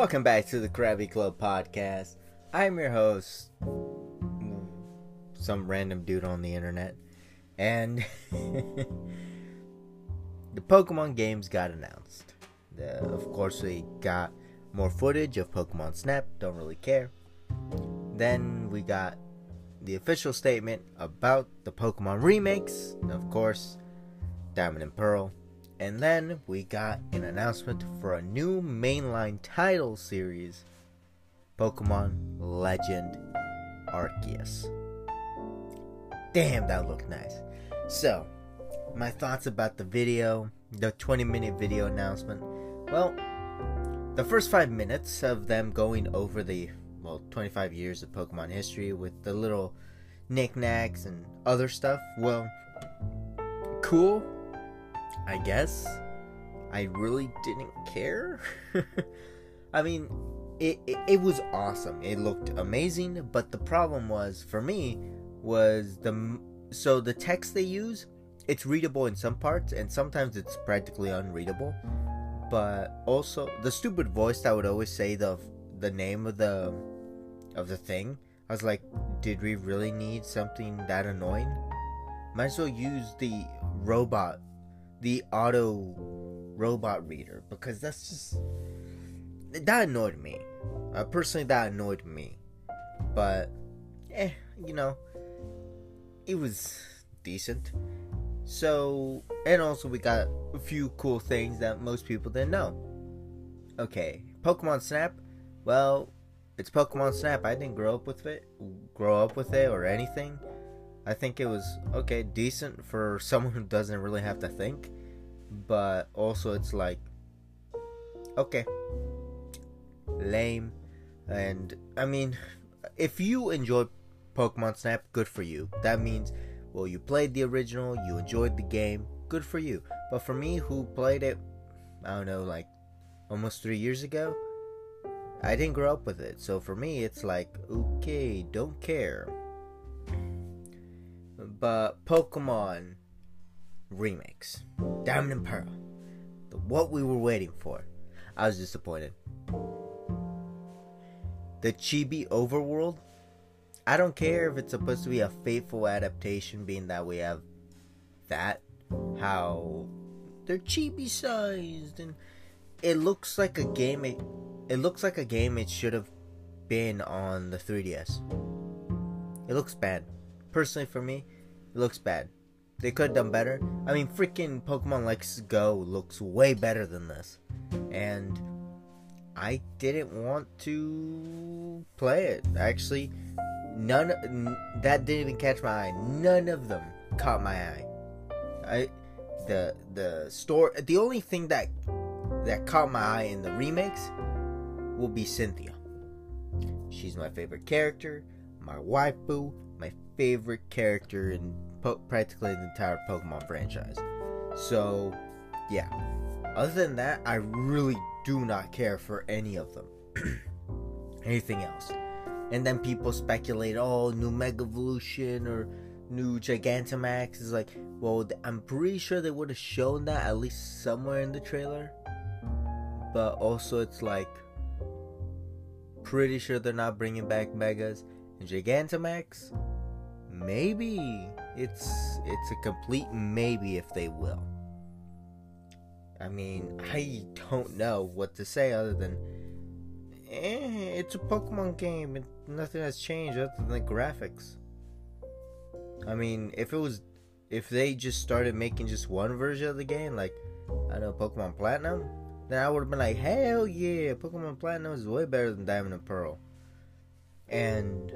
Welcome back to the Krabby Club podcast. I'm your host, some random dude on the internet, and the Pokemon games got announced. The, of course, we got more footage of Pokemon Snap, don't really care. Then we got the official statement about the Pokemon remakes, of course, Diamond and Pearl. And then we got an announcement for a new mainline title series Pokemon Legend Arceus. Damn, that looked nice. So, my thoughts about the video, the 20 minute video announcement. Well, the first five minutes of them going over the, well, 25 years of Pokemon history with the little knickknacks and other stuff, well, cool I guess I really didn't care. I mean, it, it, it was awesome. It looked amazing, but the problem was for me was the so the text they use, it's readable in some parts and sometimes it's practically unreadable. But also the stupid voice that would always say the the name of the of the thing. I was like, did we really need something that annoying? Might as well use the robot the auto robot reader because that's just that annoyed me. Uh, personally, that annoyed me. But, eh, you know, it was decent. So, and also we got a few cool things that most people didn't know. Okay, Pokemon Snap. Well, it's Pokemon Snap. I didn't grow up with it, grow up with it or anything. I think it was okay, decent for someone who doesn't really have to think, but also it's like okay, lame, and I mean, if you enjoy Pokemon Snap, good for you. That means well, you played the original, you enjoyed the game, good for you. But for me, who played it, I don't know, like almost three years ago, I didn't grow up with it. So for me, it's like, okay, don't care. But Pokemon remakes, Diamond and Pearl, the what we were waiting for. I was disappointed. The Chibi Overworld, I don't care if it's supposed to be a faithful adaptation, being that we have that, how they're chibi sized, and it looks like a game. It, it looks like a game it should have been on the 3DS. It looks bad. Personally, for me, it looks bad. They could have done better. I mean, freaking Pokemon Let's Go looks way better than this. And I didn't want to play it. Actually, none n- that didn't even catch my eye. None of them caught my eye. I the the store the only thing that that caught my eye in the remakes will be Cynthia. She's my favorite character, my waifu, my favorite character in po- practically the entire Pokemon franchise. So, yeah. Other than that, I really do not care for any of them. Anything else. And then people speculate, oh, new Mega Evolution or new Gigantamax is like, well, I'm pretty sure they would have shown that at least somewhere in the trailer. But also, it's like, pretty sure they're not bringing back Megas. Gigantamax, maybe it's it's a complete maybe if they will. I mean, I don't know what to say other than eh, it's a Pokemon game and nothing has changed other than the graphics. I mean, if it was if they just started making just one version of the game, like I know Pokemon Platinum, then I would have been like, hell yeah, Pokemon Platinum is way better than Diamond and Pearl. And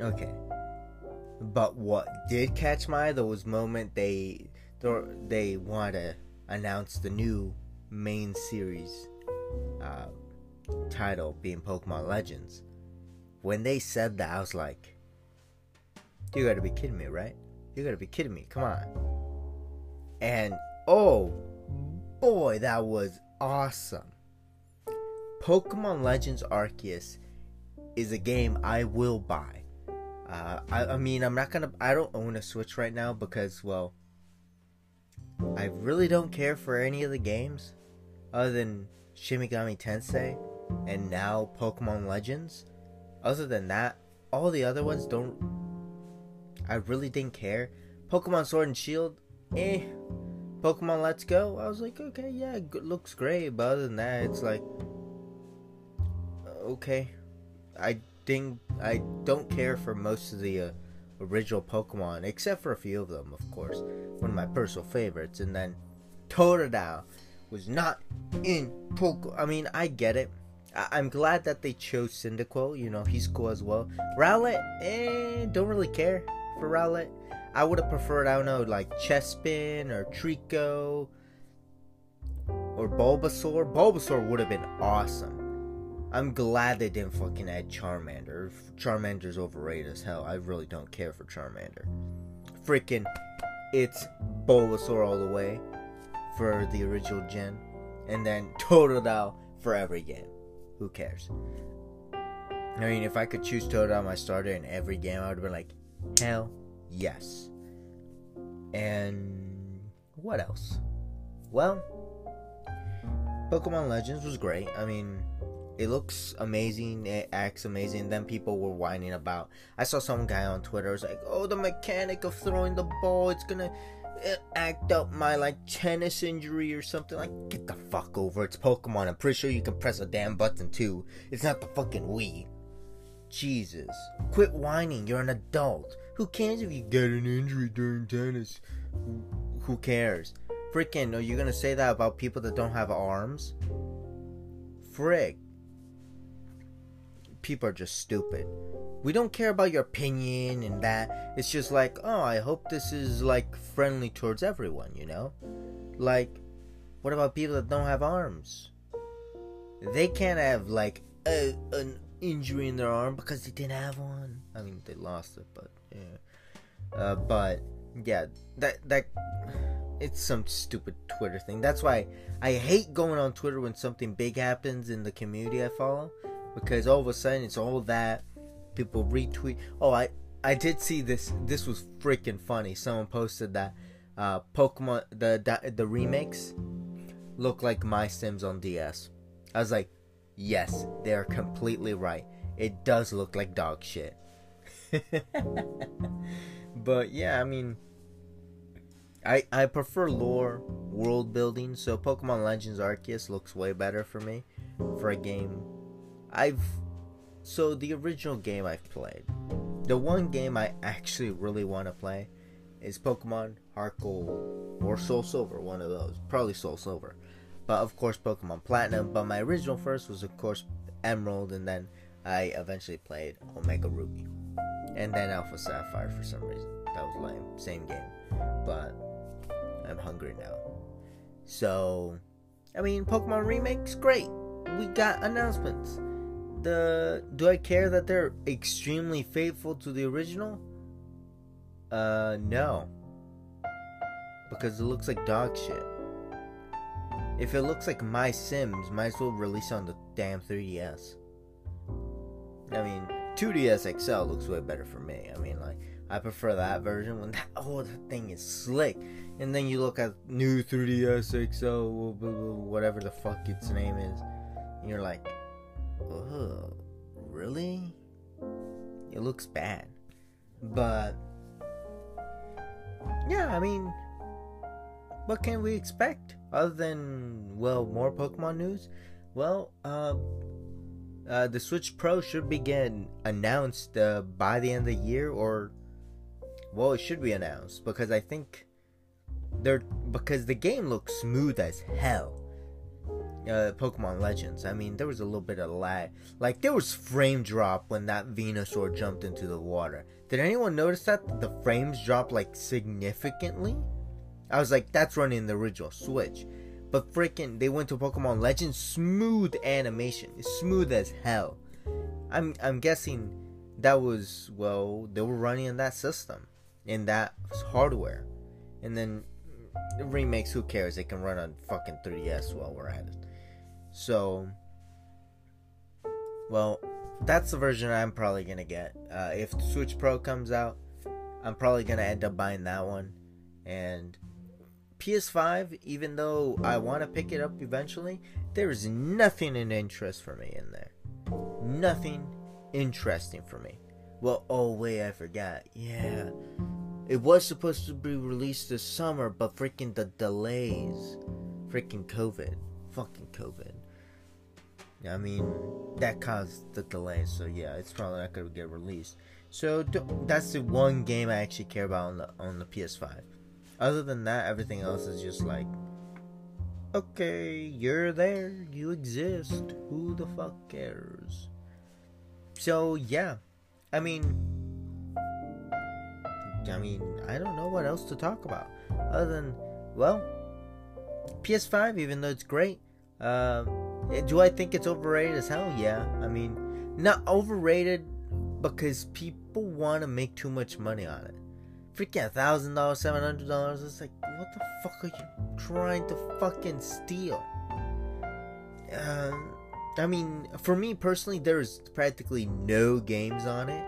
okay, but what did catch my eye though was moment they they want to announce the new main series uh, title being Pokemon Legends. When they said that, I was like, "You got to be kidding me, right? You got to be kidding me! Come on!" And oh boy, that was awesome! Pokemon Legends Arceus is a game I will buy. Uh, I, I mean, I'm not gonna. I don't own a Switch right now because, well, I really don't care for any of the games, other than Shin Megami Tensei, and now Pokemon Legends. Other than that, all the other ones don't. I really didn't care. Pokemon Sword and Shield, eh. Pokemon Let's Go, I was like, okay, yeah, looks great, but other than that, it's like, okay. I didn't. I don't care for most of the uh, original Pokemon, except for a few of them, of course. One of my personal favorites, and then Totodile was not in Poke. I mean, I get it. I- am glad that they chose Cyndaquil. You know, he's cool as well. Rowlet, eh, don't really care for Rowlet. I would have preferred, I don't know, like Chespin or Treecko or Bulbasaur. Bulbasaur would have been awesome. I'm glad they didn't fucking add Charmander. Charmander's overrated as hell. I really don't care for Charmander. Freaking, it's Bulbasaur all the way for the original gen, and then Totodile for every game. Who cares? I mean, if I could choose Totodile my starter in every game, I would have been like, hell yes. And what else? Well, Pokemon Legends was great. I mean, it looks amazing, it acts amazing. Then people were whining about. I saw some guy on Twitter was like, "Oh, the mechanic of throwing the ball, it's gonna act up my like tennis injury or something." Like, get the fuck over. It's Pokemon. I'm pretty sure you can press a damn button too. It's not the fucking Wii. Jesus, quit whining. You're an adult. Who cares if you get an injury during tennis? Who cares? Freaking, are you gonna say that about people that don't have arms? Frick people are just stupid. We don't care about your opinion and that. It's just like, oh, I hope this is like friendly towards everyone, you know? Like, what about people that don't have arms? They can't have like a, an injury in their arm because they didn't have one. I mean, they lost it, but yeah. Uh, but yeah, that that it's some stupid Twitter thing. That's why I hate going on Twitter when something big happens in the community I follow because all of a sudden it's all that people retweet. Oh, I I did see this. This was freaking funny. Someone posted that uh, Pokemon the, the the remakes look like my Sims on DS. I was like, yes, they are completely right. It does look like dog shit. but yeah, I mean, I I prefer lore world building. So Pokemon Legends Arceus looks way better for me for a game I've so the original game I've played, the one game I actually really want to play is Pokemon Heart Gold or Soul Silver, one of those, probably Soul Silver, but of course Pokemon Platinum. But my original first was of course Emerald, and then I eventually played Omega Ruby, and then Alpha Sapphire for some reason. That was lame, same game, but I'm hungry now. So, I mean, Pokemon remakes, great. We got announcements the do I care that they're extremely faithful to the original? Uh, no. Because it looks like dog shit. If it looks like My Sims, might as well release on the damn 3DS. I mean, 2DS XL looks way better for me. I mean, like, I prefer that version when that oh that thing is slick. And then you look at new 3DS XL, whatever the fuck its name is, and you're like, Ugh, really? It looks bad. But, yeah, I mean, what can we expect other than, well, more Pokemon news? Well, uh, uh, the Switch Pro should begin announced uh, by the end of the year, or well, it should be announced because I think they're because the game looks smooth as hell uh, Pokemon Legends. I mean, there was a little bit of lag. Like, there was frame drop when that Venusaur jumped into the water. Did anyone notice that? The frames dropped, like, significantly? I was like, that's running the original Switch. But freaking, they went to Pokemon Legends, smooth animation. Smooth as hell. I'm, I'm guessing that was, well, they were running in that system. In that hardware. And then remakes, who cares? They can run on fucking 3DS while we're at it. So, well, that's the version I'm probably gonna get. Uh, if the Switch Pro comes out, I'm probably gonna end up buying that one. And PS5, even though I want to pick it up eventually, there is nothing in interest for me in there. Nothing interesting for me. Well, oh wait, I forgot. Yeah. It was supposed to be released this summer, but freaking the delays. Freaking COVID. Fucking COVID. I mean, that caused the delay, so yeah, it's probably not gonna get released. So that's the one game I actually care about on the on the PS5. Other than that, everything else is just like, okay, you're there, you exist. Who the fuck cares? So yeah, I mean, I mean, I don't know what else to talk about other than, well, PS5. Even though it's great, uh, do I think it's overrated as hell? Yeah, I mean, not overrated because people want to make too much money on it freaking thousand dollars, seven hundred dollars. It's like, what the fuck are you trying to fucking steal? Um, I mean, for me personally, there's practically no games on it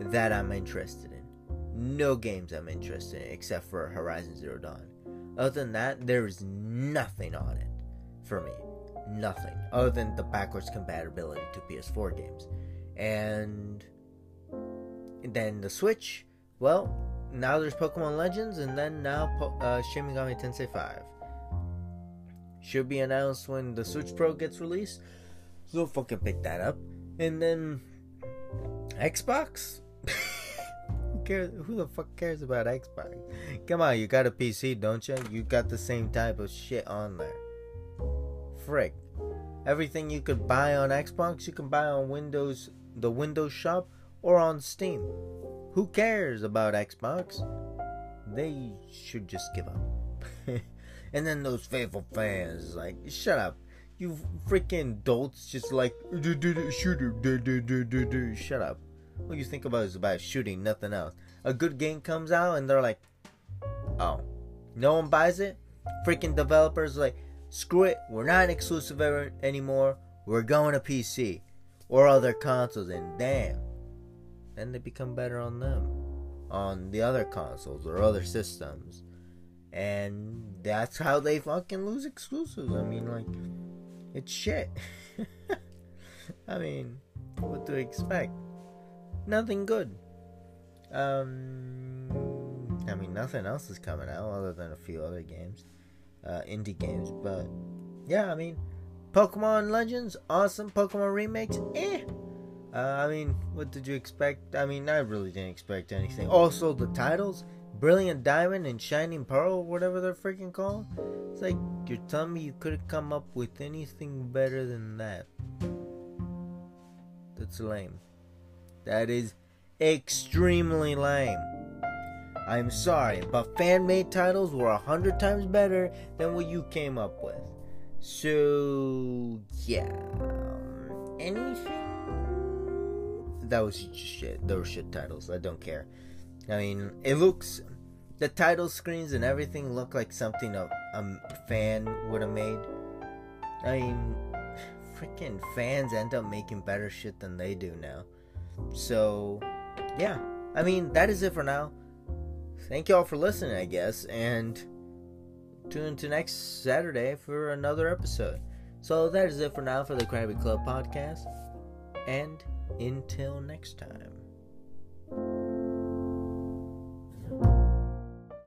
that I'm interested in. No games I'm interested in except for Horizon Zero Dawn. Other than that, there is nothing on it for me. Nothing other than the backwards compatibility to PS4 games, and then the Switch. Well, now there's Pokemon Legends, and then now uh, Shin Megami Tensei 5. Should be announced when the Switch Pro gets released. So fucking pick that up. And then Xbox? who cares? Who the fuck cares about Xbox? Come on, you got a PC, don't you? You got the same type of shit on there. Frick. Everything you could buy on Xbox, you can buy on Windows, the Windows Shop, or on Steam. Who cares about Xbox? They should just give up. and then those faithful fans, like, shut up. You freaking dolts just like, shooter, shut up. What you think about is about shooting, nothing else. A good game comes out and they're like, oh, no one buys it? Freaking developers like, screw it, we're not exclusive ever, anymore. We're going to PC or other consoles, and damn, then they become better on them, on the other consoles or other systems. And that's how they fucking lose exclusives. I mean, like, it's shit. I mean, what do you expect? Nothing good. Um, I mean, nothing else is coming out other than a few other games, uh, indie games. But yeah, I mean, Pokemon Legends, awesome. Pokemon remakes, eh. Uh, I mean, what did you expect? I mean, I really didn't expect anything. Also, the titles Brilliant Diamond and Shining Pearl, whatever they're freaking called. It's like you're telling me you could have come up with anything better than that. That's lame. That is extremely lame. I'm sorry, but fan made titles were a hundred times better than what you came up with. So, yeah. Anything? that was shit. Those shit titles. I don't care. I mean, it looks the title screens and everything look like something a, a fan would have made. I mean, freaking fans end up making better shit than they do now. So, yeah. I mean, that is it for now. Thank you all for listening, I guess, and tune to next Saturday for another episode. So that is it for now for the Krabby Club podcast. And until next time.